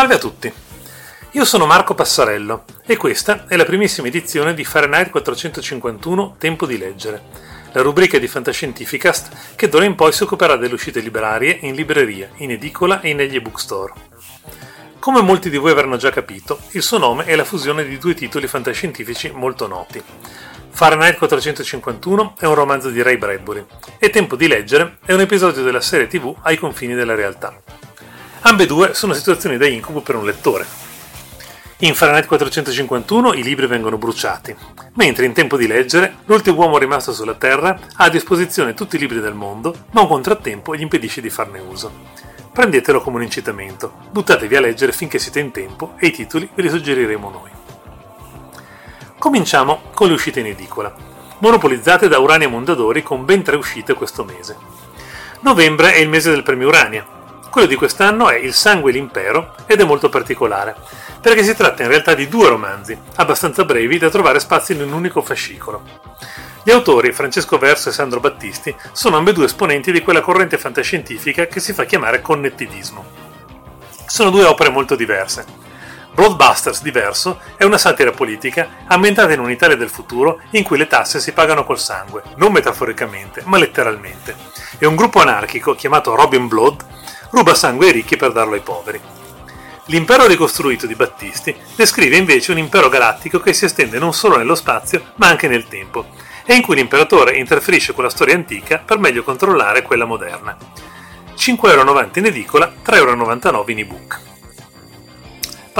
Salve a tutti, io sono Marco Passarello e questa è la primissima edizione di Fahrenheit 451 Tempo di leggere, la rubrica di Fantascientificast che d'ora in poi si occuperà delle uscite librarie, in libreria, in edicola e negli ebook store. Come molti di voi avranno già capito, il suo nome è la fusione di due titoli fantascientifici molto noti. Fahrenheit 451 è un romanzo di Ray Bradbury e Tempo di leggere è un episodio della serie TV ai confini della realtà. Ambedue sono situazioni da incubo per un lettore. In Fahrenheit 451 i libri vengono bruciati, mentre in tempo di leggere l'ultimo uomo rimasto sulla Terra ha a disposizione tutti i libri del mondo, ma un contrattempo gli impedisce di farne uso. Prendetelo come un incitamento, buttatevi a leggere finché siete in tempo e i titoli ve li suggeriremo noi. Cominciamo con le uscite in edicola, monopolizzate da Urania Mondadori con ben tre uscite questo mese. Novembre è il mese del premio Urania, quello di quest'anno è Il sangue e l'impero ed è molto particolare, perché si tratta in realtà di due romanzi, abbastanza brevi da trovare spazio in un unico fascicolo. Gli autori, Francesco Verso e Sandro Battisti, sono ambedue esponenti di quella corrente fantascientifica che si fa chiamare connettivismo. Sono due opere molto diverse. Broadbusters diverso è una satira politica ambientata in un'Italia del futuro in cui le tasse si pagano col sangue, non metaforicamente, ma letteralmente. E un gruppo anarchico chiamato Robin Blood ruba sangue ai ricchi per darlo ai poveri. L'impero ricostruito di Battisti descrive invece un impero galattico che si estende non solo nello spazio, ma anche nel tempo, e in cui l'imperatore interferisce con la storia antica per meglio controllare quella moderna. 5,90€ in edicola, 3,99€ in ebook.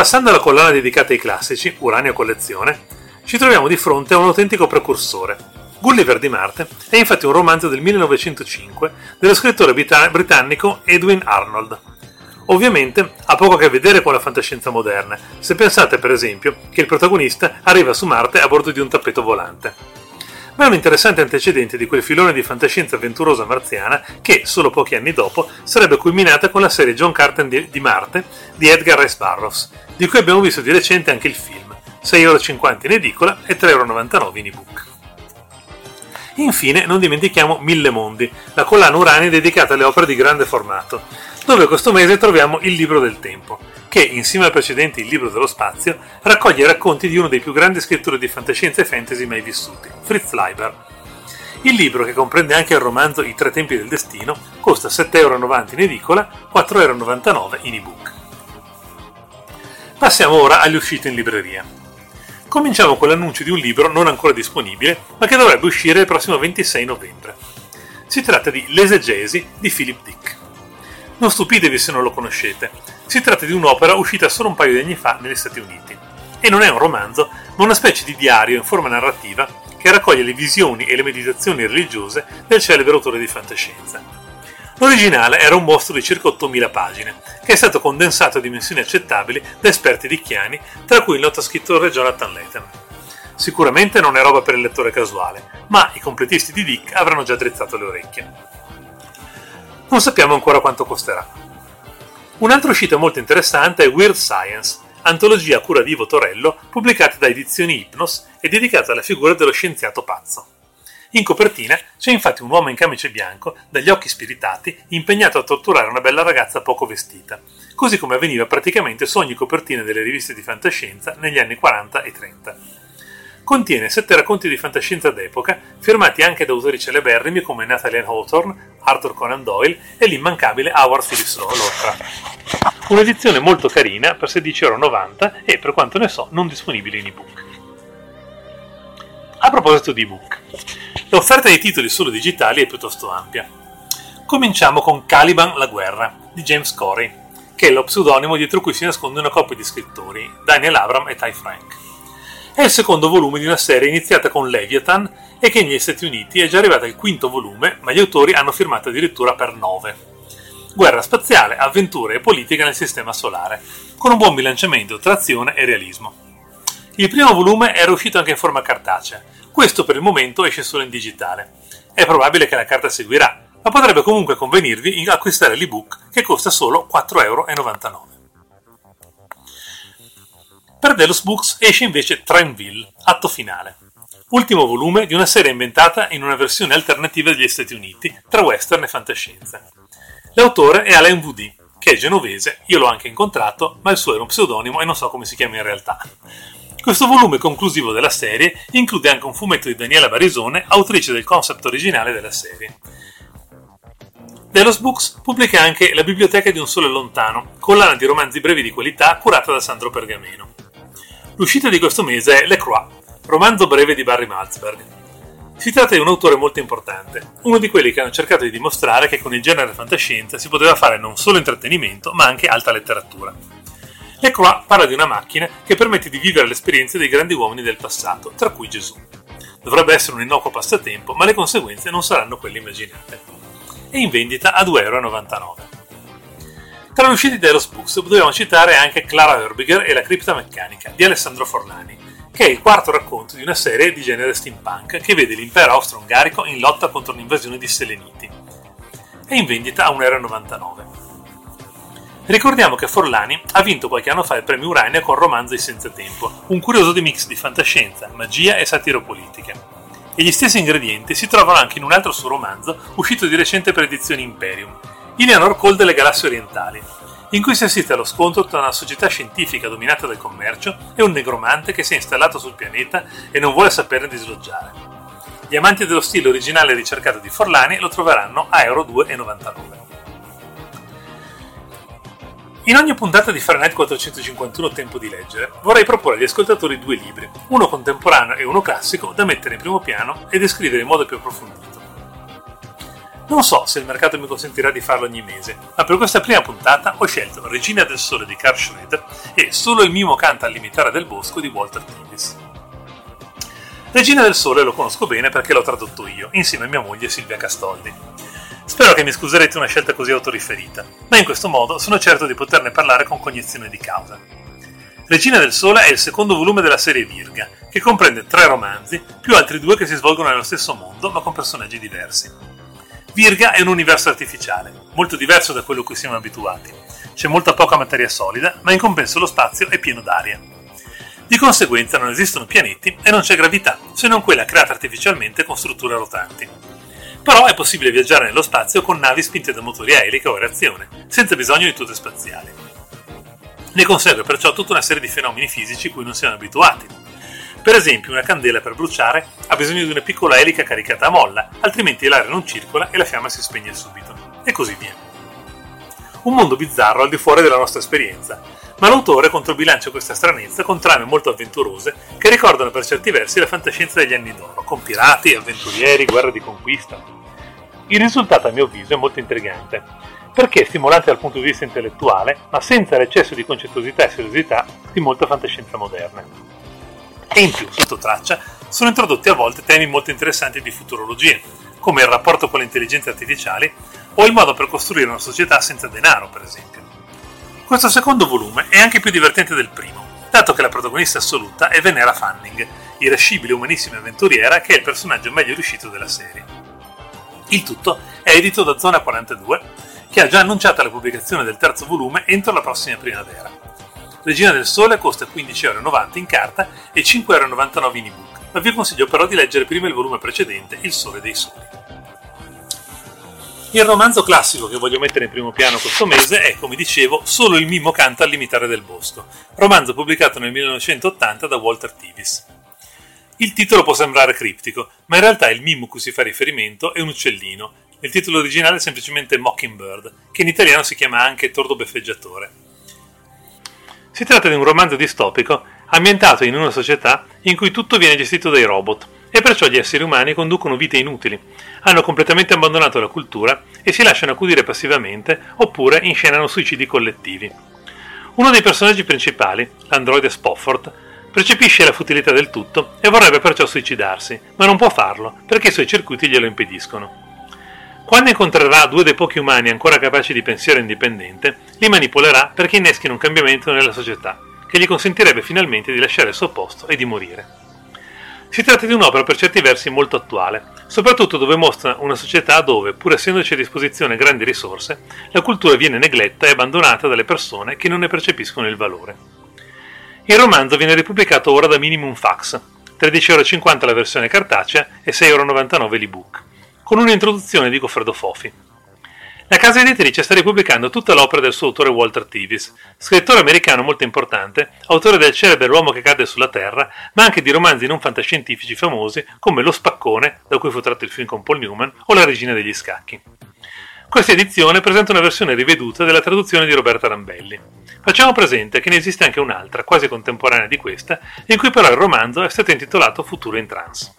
Passando alla collana dedicata ai classici, Uranio Collezione, ci troviamo di fronte a un autentico precursore, Gulliver di Marte è infatti un romanzo del 1905 dello scrittore britannico Edwin Arnold. Ovviamente ha poco a che vedere con la fantascienza moderna, se pensate per esempio che il protagonista arriva su Marte a bordo di un tappeto volante. Ma è un interessante antecedente di quel filone di fantascienza avventurosa marziana che, solo pochi anni dopo, sarebbe culminata con la serie John Carter di Marte di Edgar Rice Burroughs, di cui abbiamo visto di recente anche il film, 6,50€ in edicola e 3,99€ in ebook. Infine, non dimentichiamo Mille Mondi, la collana Urani dedicata alle opere di grande formato, dove questo mese troviamo Il Libro del Tempo, che, insieme al precedente Il Libro dello Spazio, raccoglie i racconti di uno dei più grandi scrittori di fantascienza e fantasy mai vissuti, Fritz Leiber. Il libro, che comprende anche il romanzo I Tre Tempi del Destino, costa 7,90€ in edicola, 4,99€ in ebook. Passiamo ora alle uscite in libreria. Cominciamo con l'annuncio di un libro non ancora disponibile, ma che dovrebbe uscire il prossimo 26 novembre. Si tratta di L'esegesi di Philip Dick. Non stupitevi se non lo conoscete, si tratta di un'opera uscita solo un paio di anni fa negli Stati Uniti. E non è un romanzo, ma una specie di diario in forma narrativa che raccoglie le visioni e le meditazioni religiose del celebre autore di fantascienza. L'originale era un mostro di circa 8000 pagine, che è stato condensato a dimensioni accettabili da esperti dicchiani, tra cui il noto scrittore Jonathan Lethem. Sicuramente non è roba per il lettore casuale, ma i completisti di Dick avranno già drizzato le orecchie. Non sappiamo ancora quanto costerà. Un'altra uscita molto interessante è Weird Science, antologia a cura di Ivo Torello, pubblicata da Edizioni Hypnos e dedicata alla figura dello scienziato pazzo. In copertina c'è infatti un uomo in camice bianco, dagli occhi spiritati, impegnato a torturare una bella ragazza poco vestita, così come avveniva praticamente su ogni copertina delle riviste di fantascienza negli anni 40 e 30. Contiene sette racconti di fantascienza d'epoca, firmati anche da autori celeberrimi come Nathaniel Hawthorne, Arthur Conan Doyle e l'immancabile Howard Phillips Lovecraft. Un'edizione molto carina per 16,90€ e, per quanto ne so, non disponibile in ebook. A proposito di ebook, l'offerta di titoli solo digitali è piuttosto ampia. Cominciamo con Caliban la guerra di James Corey, che è lo pseudonimo dietro cui si nasconde una coppia di scrittori, Daniel Abram e Ty Frank. È il secondo volume di una serie iniziata con Leviathan e che negli Stati Uniti è già arrivata al quinto volume, ma gli autori hanno firmato addirittura per nove. Guerra spaziale, avventure e politica nel sistema solare, con un buon bilanciamento tra azione e realismo. Il primo volume era uscito anche in forma cartacea, questo per il momento esce solo in digitale. È probabile che la carta seguirà, ma potrebbe comunque convenirvi acquistare l'ebook che costa solo 4,99€. Per Delos Books esce invece Trenville, atto finale, ultimo volume di una serie inventata in una versione alternativa degli Stati Uniti, tra western e fantascienza. L'autore è Alain Woody, che è genovese, io l'ho anche incontrato, ma il suo era un pseudonimo e non so come si chiama in realtà. Questo volume conclusivo della serie include anche un fumetto di Daniela Barisone, autrice del concept originale della serie. Delos Books pubblica anche La biblioteca di un sole lontano, collana di romanzi brevi di qualità curata da Sandro Pergameno. L'uscita di questo mese è Le Croix, romanzo breve di Barry Malzberg. Si tratta di un autore molto importante, uno di quelli che hanno cercato di dimostrare che con il genere fantascienza si poteva fare non solo intrattenimento, ma anche alta letteratura. Le Croix parla di una macchina che permette di vivere le esperienze dei grandi uomini del passato, tra cui Gesù. Dovrebbe essere un innocuo passatempo, ma le conseguenze non saranno quelle immaginate. È in vendita a 2,99€. Tra le uscite di Eros Books dobbiamo citare anche Clara Herbiger e la cripta meccanica di Alessandro Forlani, che è il quarto racconto di una serie di genere steampunk che vede l'impero austro-ungarico in lotta contro l'invasione di Seleniti. È in vendita a 1,99€. Ricordiamo che Forlani ha vinto qualche anno fa il premio Urania con Romanzo di Senza Tempo, un curioso di mix di fantascienza, magia e satiropolitica. E gli stessi ingredienti si trovano anche in un altro suo romanzo uscito di recente per edizioni Imperium, Eleanor Cole delle galassie orientali, in cui si assiste allo scontro tra una società scientifica dominata dal commercio e un negromante che si è installato sul pianeta e non vuole saperne di sloggiare. Gli amanti dello stile originale ricercato di Forlani lo troveranno a Euro 2,99. In ogni puntata di Fahrenheit 451 Tempo di leggere vorrei proporre agli ascoltatori due libri, uno contemporaneo e uno classico, da mettere in primo piano e descrivere in modo più approfondito. Non so se il mercato mi consentirà di farlo ogni mese, ma per questa prima puntata ho scelto Regina del Sole di Carl Schroeder e Solo il mimo canta al limitare del bosco di Walter Tevis. Regina del Sole lo conosco bene perché l'ho tradotto io, insieme a mia moglie Silvia Castoldi. Spero che mi scuserete una scelta così autoriferita, ma in questo modo sono certo di poterne parlare con cognizione di causa. Regina del Sole è il secondo volume della serie Virga, che comprende tre romanzi, più altri due che si svolgono nello stesso mondo ma con personaggi diversi. Virga è un universo artificiale, molto diverso da quello a cui siamo abituati. C'è molta poca materia solida, ma in compenso lo spazio è pieno d'aria. Di conseguenza non esistono pianeti e non c'è gravità, se non quella creata artificialmente con strutture rotanti. Però è possibile viaggiare nello spazio con navi spinte da motori a elica o a reazione, senza bisogno di tute spaziali. Ne consegue perciò tutta una serie di fenomeni fisici cui non siamo abituati, per esempio, una candela per bruciare ha bisogno di una piccola elica caricata a molla, altrimenti l'aria non circola e la fiamma si spegne subito. E così via. Un mondo bizzarro al di fuori della nostra esperienza, ma l'autore controbilancia questa stranezza con trame molto avventurose che ricordano per certi versi la fantascienza degli anni d'oro, con pirati, avventurieri, guerre di conquista. Il risultato, a mio avviso, è molto intrigante, perché stimolante dal punto di vista intellettuale, ma senza l'eccesso di concettosità e seriosità di molta fantascienza moderna. E in più, sotto traccia, sono introdotti a volte temi molto interessanti di futurologia, come il rapporto con le intelligenze artificiali o il modo per costruire una società senza denaro, per esempio. Questo secondo volume è anche più divertente del primo, dato che la protagonista assoluta è Venera Fanning, irascibile umanissima avventuriera che è il personaggio meglio riuscito della serie. Il tutto è edito da Zona 42, che ha già annunciato la pubblicazione del terzo volume entro la prossima primavera. Regina del Sole costa 15,90€ in carta e 5,99€ in ebook, ma vi consiglio però di leggere prima il volume precedente, Il Sole dei Soli. Il romanzo classico che voglio mettere in primo piano questo mese è, come dicevo, Solo il mimo canta al limitare del bosco, romanzo pubblicato nel 1980 da Walter Tevis. Il titolo può sembrare criptico, ma in realtà il mimo cui si fa riferimento è un uccellino. Il titolo originale è semplicemente Mockingbird, che in italiano si chiama anche Tordo beffeggiatore. Si tratta di un romanzo distopico ambientato in una società in cui tutto viene gestito dai robot e perciò gli esseri umani conducono vite inutili, hanno completamente abbandonato la cultura e si lasciano accudire passivamente oppure inscenano suicidi collettivi. Uno dei personaggi principali, l'androide Spofford, percepisce la futilità del tutto e vorrebbe perciò suicidarsi, ma non può farlo perché i suoi circuiti glielo impediscono. Quando incontrerà due dei pochi umani ancora capaci di pensiero indipendente, li manipolerà perché inneschino un cambiamento nella società, che gli consentirebbe finalmente di lasciare il suo posto e di morire. Si tratta di un'opera per certi versi molto attuale, soprattutto dove mostra una società dove, pur essendoci a disposizione grandi risorse, la cultura viene negletta e abbandonata dalle persone che non ne percepiscono il valore. Il romanzo viene ripubblicato ora da Minimum Fax, 13,50€ la versione cartacea e 6,99€ l'ebook con un'introduzione di Goffredo Fofi. La casa editrice sta ripubblicando tutta l'opera del suo autore Walter Tevis, scrittore americano molto importante, autore del celebre L'uomo che cade sulla Terra, ma anche di romanzi non fantascientifici famosi come Lo spaccone, da cui fu tratto il film con Paul Newman, o La regina degli scacchi. Questa edizione presenta una versione riveduta della traduzione di Roberta Rambelli. Facciamo presente che ne esiste anche un'altra, quasi contemporanea di questa, in cui però il romanzo è stato intitolato Futuro in Trans.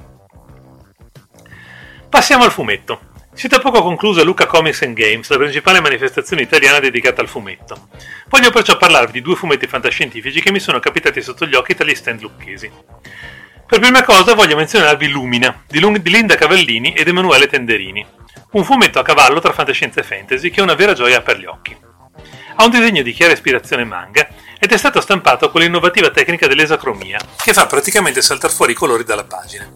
Passiamo al fumetto. Si è da poco conclusa Luca Comics and Games, la principale manifestazione italiana dedicata al fumetto. Voglio perciò parlarvi di due fumetti fantascientifici che mi sono capitati sotto gli occhi dagli stand lucchesi. Per prima cosa voglio menzionarvi Lumina, di Linda Cavallini ed Emanuele Tenderini, un fumetto a cavallo tra fantascienza e fantasy che è una vera gioia per gli occhi. Ha un disegno di chiara ispirazione manga ed è stato stampato con l'innovativa tecnica dell'esacromia, che fa praticamente saltare fuori i colori dalla pagina.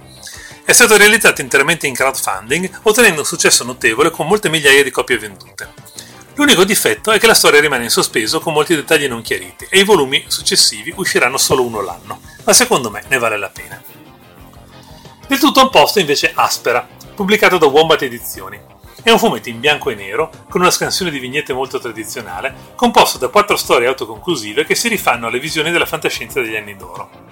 È stato realizzato interamente in crowdfunding, ottenendo un successo notevole con molte migliaia di copie vendute. L'unico difetto è che la storia rimane in sospeso con molti dettagli non chiariti e i volumi successivi usciranno solo uno l'anno, ma secondo me ne vale la pena. Del tutto opposto invece Aspera, pubblicato da Wombat Edizioni. È un fumetto in bianco e nero, con una scansione di vignette molto tradizionale, composto da quattro storie autoconclusive che si rifanno alle visioni della fantascienza degli anni d'oro.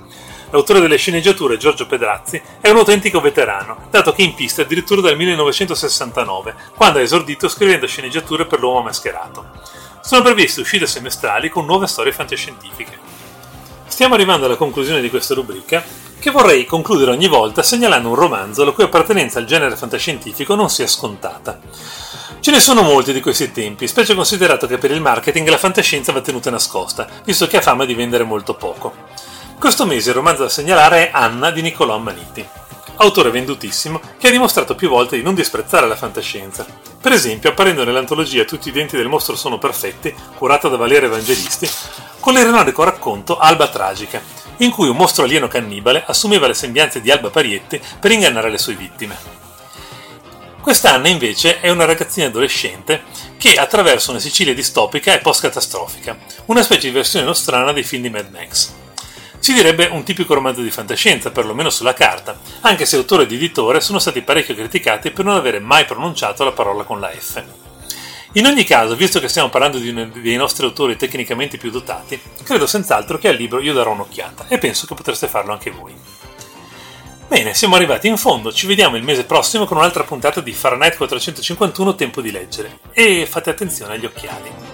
L'autore delle sceneggiature, Giorgio Pedrazzi, è un autentico veterano, dato che in pista addirittura dal 1969, quando ha esordito scrivendo sceneggiature per l'uomo mascherato. Sono previste uscite semestrali con nuove storie fantascientifiche. Stiamo arrivando alla conclusione di questa rubrica, che vorrei concludere ogni volta segnalando un romanzo la cui appartenenza al genere fantascientifico non sia scontata. Ce ne sono molti di questi tempi, specie considerato che per il marketing la fantascienza va tenuta nascosta, visto che ha fama di vendere molto poco. Questo mese il romanzo da segnalare è Anna di Niccolò Ammaniti, autore vendutissimo che ha dimostrato più volte di non disprezzare la fantascienza. Per esempio, apparendo nell'antologia Tutti i denti del mostro sono perfetti, curata da Valerio Evangelisti, con l'ironico racconto Alba Tragica, in cui un mostro alieno cannibale assumeva le sembianze di Alba Parietti per ingannare le sue vittime. Quest'Anna invece è una ragazzina adolescente che attraversa una Sicilia distopica e post-catastrofica, una specie di versione nostrana dei film di Mad Max. Si direbbe un tipico romanzo di fantascienza, perlomeno sulla carta, anche se autore ed editore sono stati parecchio criticati per non avere mai pronunciato la parola con la F. In ogni caso, visto che stiamo parlando di uno dei nostri autori tecnicamente più dotati, credo senz'altro che al libro io darò un'occhiata e penso che potreste farlo anche voi. Bene, siamo arrivati in fondo, ci vediamo il mese prossimo con un'altra puntata di Fahrenheit 451 Tempo di leggere e fate attenzione agli occhiali.